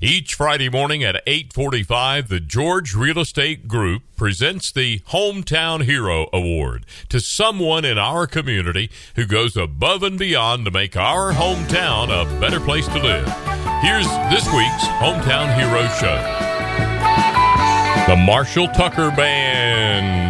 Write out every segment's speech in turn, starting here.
Each Friday morning at 8:45, the George Real Estate Group presents the Hometown Hero Award to someone in our community who goes above and beyond to make our hometown a better place to live. Here's this week's Hometown Hero Show. The Marshall Tucker Band,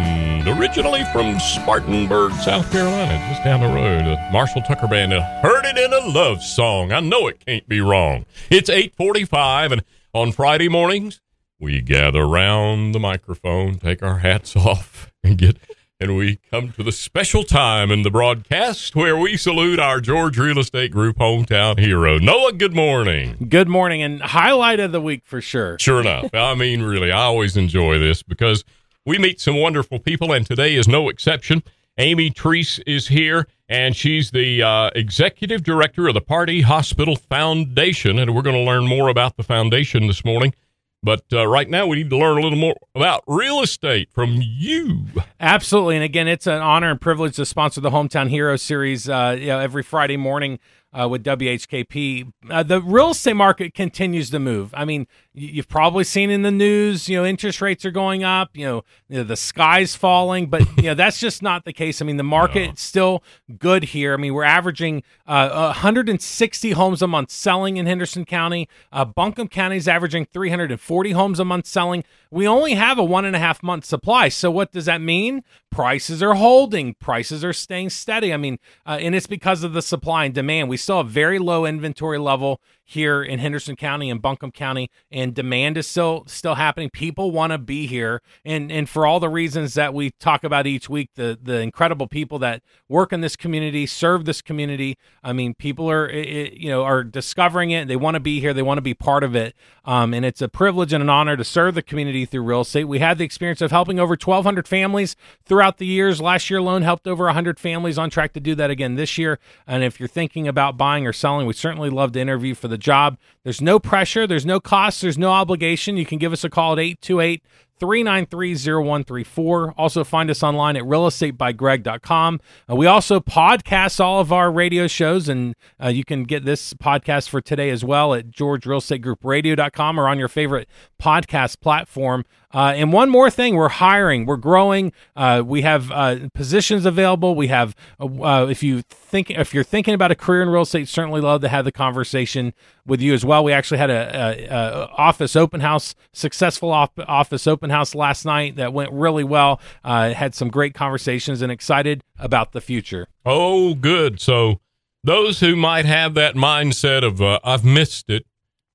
originally from Spartanburg, South Carolina, just down the road. The Marshall Tucker Band, uh, heard it in a love song. I know it can't be wrong. It's 8:45, and on Friday mornings we gather around the microphone, take our hats off, and get. And we come to the special time in the broadcast where we salute our George Real Estate Group hometown hero. Noah, good morning. Good morning and highlight of the week for sure. Sure enough. I mean, really, I always enjoy this because we meet some wonderful people, and today is no exception. Amy Treece is here, and she's the uh, executive director of the Pardee Hospital Foundation, and we're going to learn more about the foundation this morning. But uh, right now, we need to learn a little more about real estate from you. Absolutely, and again, it's an honor and privilege to sponsor the Hometown Hero series uh, you know, every Friday morning uh, with WHKP. Uh, the real estate market continues to move. I mean, you've probably seen in the news, you know, interest rates are going up. You know, you know the sky's falling, but you know that's just not the case. I mean, the market's still good here. I mean, we're averaging uh, 160 homes a month selling in Henderson County. Uh, Buncombe County is averaging 340 homes a month selling. We only have a one and a half month supply. So what does that mean? Prices are holding. Prices are staying steady. I mean, uh, and it's because of the supply and demand. We still have very low inventory level here in Henderson County and Buncombe County, and demand is still still happening. People want to be here, and and for all the reasons that we talk about each week, the the incredible people that work in this community, serve this community. I mean, people are you know are discovering it. They want to be here. They want to be part of it, um, and it's a privilege and an honor to serve the community through real estate. We had the experience of helping over 1,200 families throughout the years. Last year alone, helped over 100 families. On track to do that again this year. And if you're thinking about buying or selling, we certainly love to interview for the job. There's no pressure, there's no cost, there's no obligation. You can give us a call at 828 393 0134. Also, find us online at realestatebygreg.com. Uh, we also podcast all of our radio shows, and uh, you can get this podcast for today as well at georgerealestategroupradio.com or on your favorite podcast platform. Uh, and one more thing, we're hiring, we're growing. Uh, we have uh, positions available. We have, uh, uh, if you think, if you're thinking about a career in real estate, certainly love to have the conversation with you as well. We actually had a, a, a office open house, successful office open house last night that went really well. Uh, had some great conversations and excited about the future. Oh, good. So those who might have that mindset of I've missed it,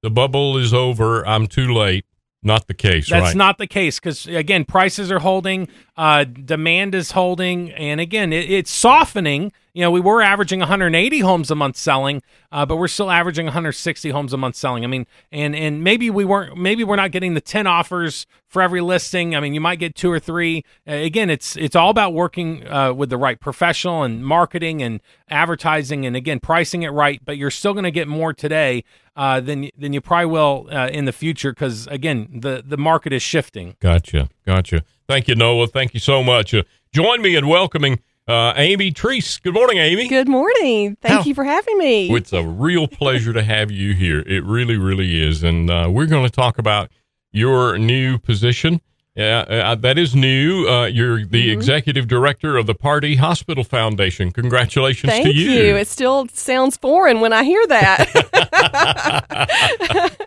the bubble is over, I'm too late not the case. That's right. not the case because again, prices are holding, uh, demand is holding, and again, it, it's softening. You know, we were averaging 180 homes a month selling, uh, but we're still averaging 160 homes a month selling. I mean, and and maybe we weren't, maybe we're not getting the 10 offers for every listing. I mean, you might get two or three. Uh, again, it's it's all about working uh, with the right professional and marketing and advertising, and again, pricing it right. But you're still going to get more today uh, than than you probably will uh, in the future because again, the the market is shifting. Gotcha, gotcha. Thank you, Noah. Thank you so much. Uh, join me in welcoming uh, Amy Treece. Good morning, Amy. Good morning. Thank How? you for having me. It's a real pleasure to have you here. It really, really is. And uh, we're going to talk about your new position. Yeah, uh, that is new. Uh, you're the mm-hmm. executive director of the Pardee Hospital Foundation. Congratulations Thank to you. you. It still sounds foreign when I hear that.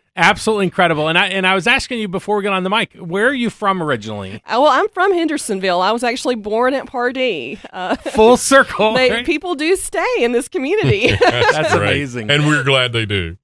Absolutely incredible. And I and I was asking you before we got on the mic, where are you from originally? Uh, well, I'm from Hendersonville. I was actually born at Pardee. Uh, Full circle. They, right? People do stay in this community. That's, That's amazing, and we're glad they do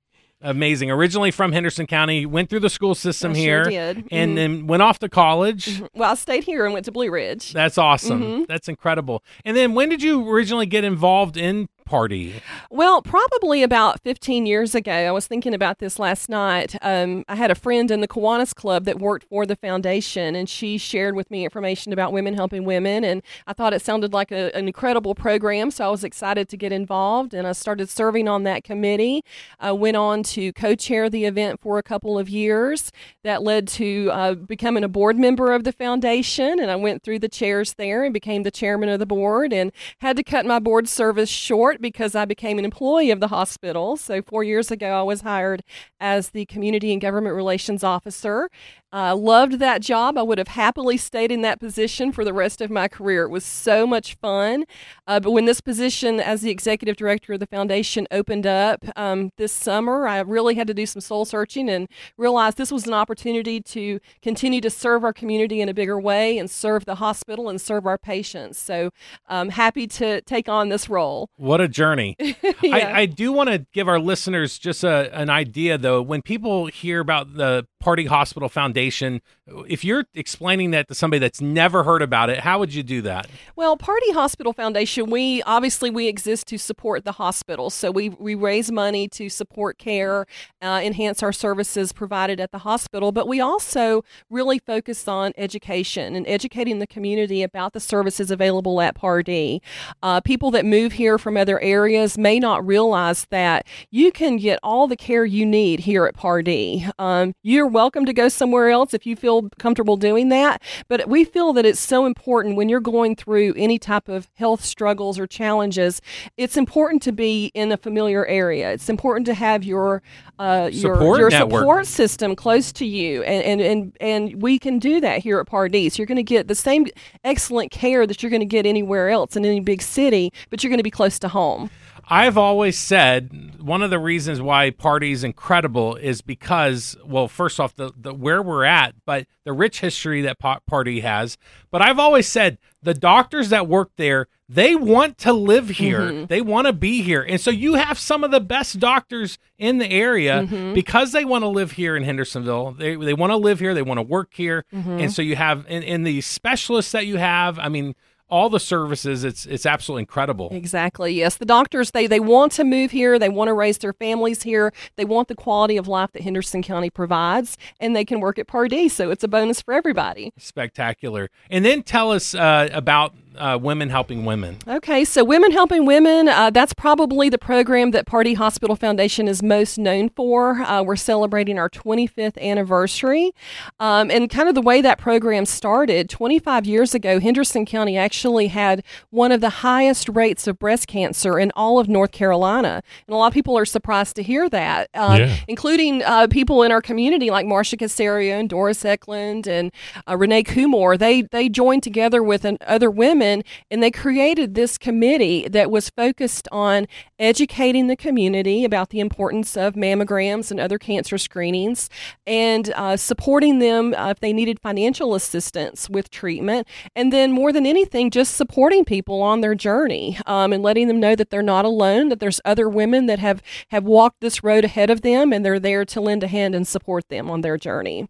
amazing. Originally from Henderson County, went through the school system I here, sure did. and mm-hmm. then went off to college. Mm-hmm. Well, I stayed here and went to Blue Ridge. That's awesome. Mm-hmm. That's incredible. And then when did you originally get involved in Pardee? Well, probably about 15 years ago. I was thinking about this last night. Um, I had a friend in the Kiwanis Club that worked for the foundation, and she shared with me information about women helping women. And I thought it sounded like a, an incredible program, so I was excited to get involved. And I started serving on that committee. I went on to co chair the event for a couple of years. That led to uh, becoming a board member of the foundation, and I went through the chairs there and became the chairman of the board and had to cut my board service short because I became an employee of the hospital. So, four years ago, I was hired as the community and government relations officer. Uh, loved that job. I would have happily stayed in that position for the rest of my career. It was so much fun. Uh, but when this position as the executive director of the foundation opened up um, this summer, I really had to do some soul searching and realized this was an opportunity to continue to serve our community in a bigger way and serve the hospital and serve our patients. So I'm happy to take on this role. What a journey. Yeah. I, I do want to give our listeners just a, an idea, though. When people hear about the Pardee Hospital Foundation, if you're explaining that to somebody that's never heard about it, how would you do that? Well, Pardee Hospital Foundation, we obviously we exist to support the hospital. So we we raise money to support care, uh, enhance our services provided at the hospital, but we also really focus on education and educating the community about the services available at Pardee. Uh, people that move here from other areas may not realize that you can get all the care you need here at Pardee. Um, you're welcome to go somewhere else if you feel comfortable doing that, but we feel that it's so important when you're going through any type of health struggles or challenges. It's important to be in a familiar area. It's important to have your uh, your Support your network. support system close to you, and and and, and we can do that here at Pardee. So you're going to get the same excellent care that you're going to get anywhere else in any big city, but you're going to be close to home. I've always said one of the reasons why Pardee is incredible is because, well, first off, the, the where we're at, but the rich history that Pa- Pardee has. But I've always said the doctors that work there, they want to live here. Mm-hmm. They want to be here. And so you have some of the best doctors in the area mm-hmm. because they want to live here in Hendersonville. They, they want to live here. They want to work here. Mm-hmm. And so you have, in, in the specialists that you have, I mean, all the services, it's it's absolutely incredible. Exactly. Yes, the doctors they they want to move here. They want to raise their families here. They want the quality of life that Henderson County provides, and they can work at Pardee. So it's a bonus for everybody. Spectacular. And then tell us uh, about uh, women helping women. Okay, so Women Helping Women, uh, that's probably the program that Pardee Hospital Foundation is most known for. Uh, we're celebrating our 25th anniversary. Um, and kind of the way that program started 25 years ago, Henderson County actually had one of the highest rates of breast cancer in all of North Carolina. And a lot of people are surprised to hear that, um, Yeah. including uh, people in our community like Marcia Casario and Doris Eklund and uh, Renee Kumor. They, they joined together with an, other women and they created this committee that was focused on educating the community about the importance of mammograms and other cancer screenings and uh, supporting them uh, if they needed financial assistance with treatment. And then, more than anything, just supporting people on their journey um, and letting them know that they're not alone, that there's other women that have, have walked this road ahead of them and they're there to lend a hand and support them on their journey.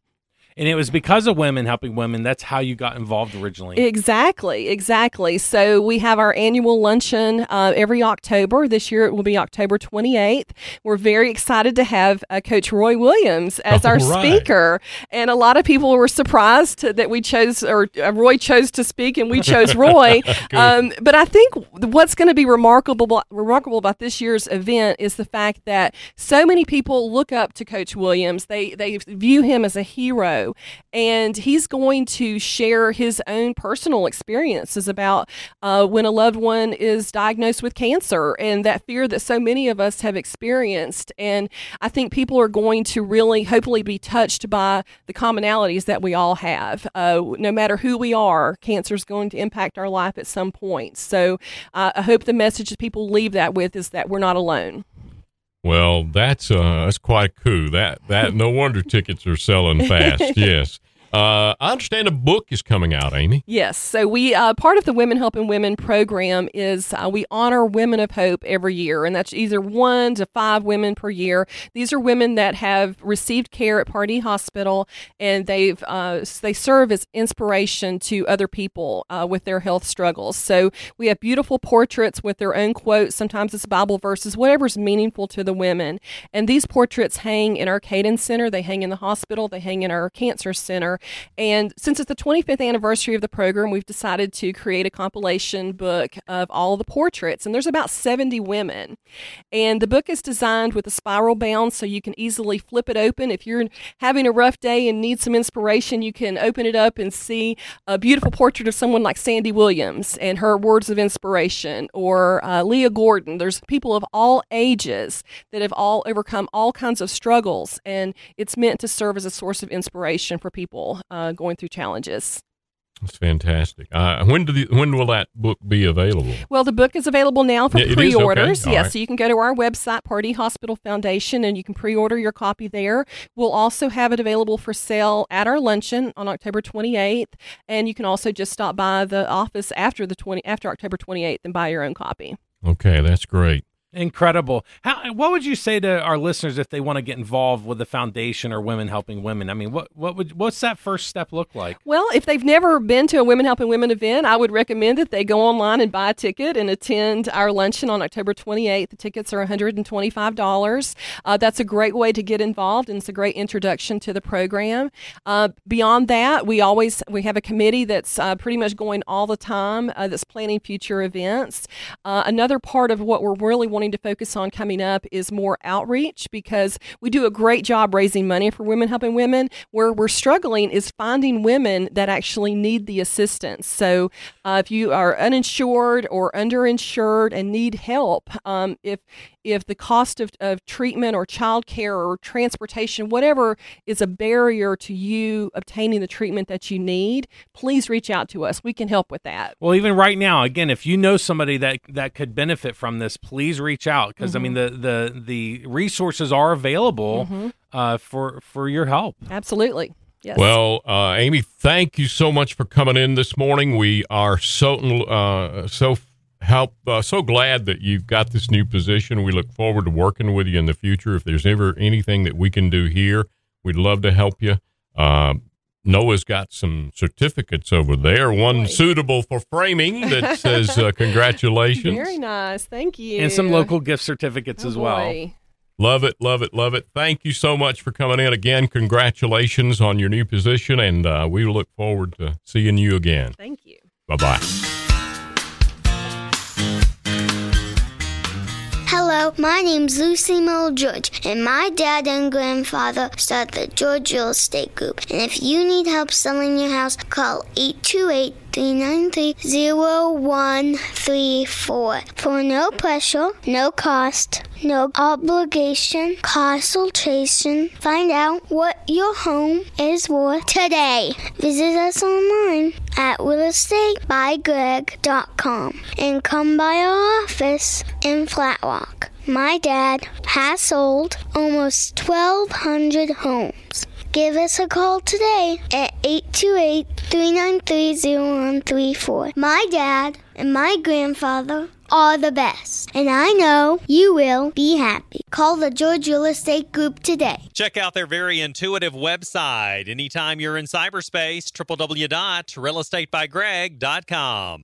And it was because of women helping women. That's how you got involved originally. Exactly, exactly. So we have our annual luncheon uh, every October. This year it will be October 28th. We're very excited to have uh, Coach Roy Williams as our right. speaker. And a lot of people were surprised that we chose, or uh, Roy chose to speak and we chose Roy. um, but I think what's going to be remarkable, remarkable about this year's event is the fact that so many people look up to Coach Williams. They, they view him as a hero and he's going to share his own personal experiences about uh, when a loved one is diagnosed with cancer and that fear that so many of us have experienced. And I think people are going to really, hopefully, be touched by the commonalities that we all have. Uh, no matter who we are, cancer is going to impact our life at some point. So uh, I hope the message that people leave that with is that we're not alone. Well, that's uh, that's quite cool. That that no wonder tickets are selling fast. yes. Uh, I understand a book is coming out, Amy. Yes. So we uh, part of the Women Helping Women program is uh, we honor women of hope every year, and that's either one to five women per year. These are women that have received care at Pardee Hospital, and they've uh, they serve as inspiration to other people uh, with their health struggles. So we have beautiful portraits with their own quotes. Sometimes it's Bible verses, whatever's meaningful to the women. And these portraits hang in our Caden Center. They hang in the hospital. They hang in our cancer center. And since it's the 25th anniversary of the program, we've decided to create a compilation book of all the portraits. And there's about 70 women. And the book is designed with a spiral bound so you can easily flip it open. If you're having a rough day and need some inspiration, you can open it up and see a beautiful portrait of someone like Sandy Williams and her words of inspiration, or uh, Leah Gordon. There's people of all ages that have all overcome all kinds of struggles, and it's meant to serve as a source of inspiration for people uh, going through challenges. That's fantastic. Uh, when do the, when will that book be available? Well, the book is available now for pre-orders. Okay. Yes, right. so you can go to our website, Pardee Hospital Foundation, and you can pre-order your copy there. We'll also have it available for sale at our luncheon on October 28th, and you can also just stop by the office after the 20 after October 28th and buy your own copy. Okay, that's great. Incredible. How, what would you say to our listeners if they want to get involved with the foundation or Women Helping Women? I mean, what what would what's that first step look like? Well, if they've never been to a Women Helping Women event, I would recommend that they go online and buy a ticket and attend our luncheon on October 28th. The tickets are $125. Uh, that's a great way to get involved, and it's a great introduction to the program. Uh, beyond that, we always we have a committee that's uh, pretty much going all the time uh, that's planning future events. Uh, another part of what we're really wanting to focus on coming up is more outreach because we do a great job raising money for Women Helping Women. Where we're struggling is finding women that actually need the assistance. So uh, if you are uninsured or underinsured and need help, um, if if the cost of, of treatment or child care or transportation, whatever is a barrier to you obtaining the treatment that you need, please reach out to us. We can help with that. Well, even right now, again, if you know somebody that that could benefit from this, please reach out because I mean the the the resources are available uh, for for your help. Absolutely. Yes. Well, uh, Amy, thank you so much for coming in this morning. We are so uh, so help uh, so glad that you've got this new position. We look forward to working with you in the future. If there's ever anything that we can do here, we'd love to help you. Uh, Noah's got some certificates over there. One Boy. suitable for framing that says uh, congratulations. Very nice. Thank you. And some local gift certificates Oh, as well. boy. Love it, love it, love it. Thank you so much for coming in again. Congratulations on your new position, and uh, we look forward to seeing you again. Thank you. Bye bye. Hello, my name's Lucy Mill George, and my dad and grandfather started the George Real Estate Group. And if you need help selling your house, call 828 393 0134. For no pressure, no cost, no obligation, consultation, find out what your home is worth today. Visit us online at realestatebygreg.com and come by our office in Flat Rock. My dad has sold almost 1,200 homes. Give us a call today at 828 393 0134. My dad and my grandfather are the best, and I know you will be happy. Call the George Real Estate Group today. Check out their very intuitive website anytime you're in cyberspace, www.realestatebygreg.com.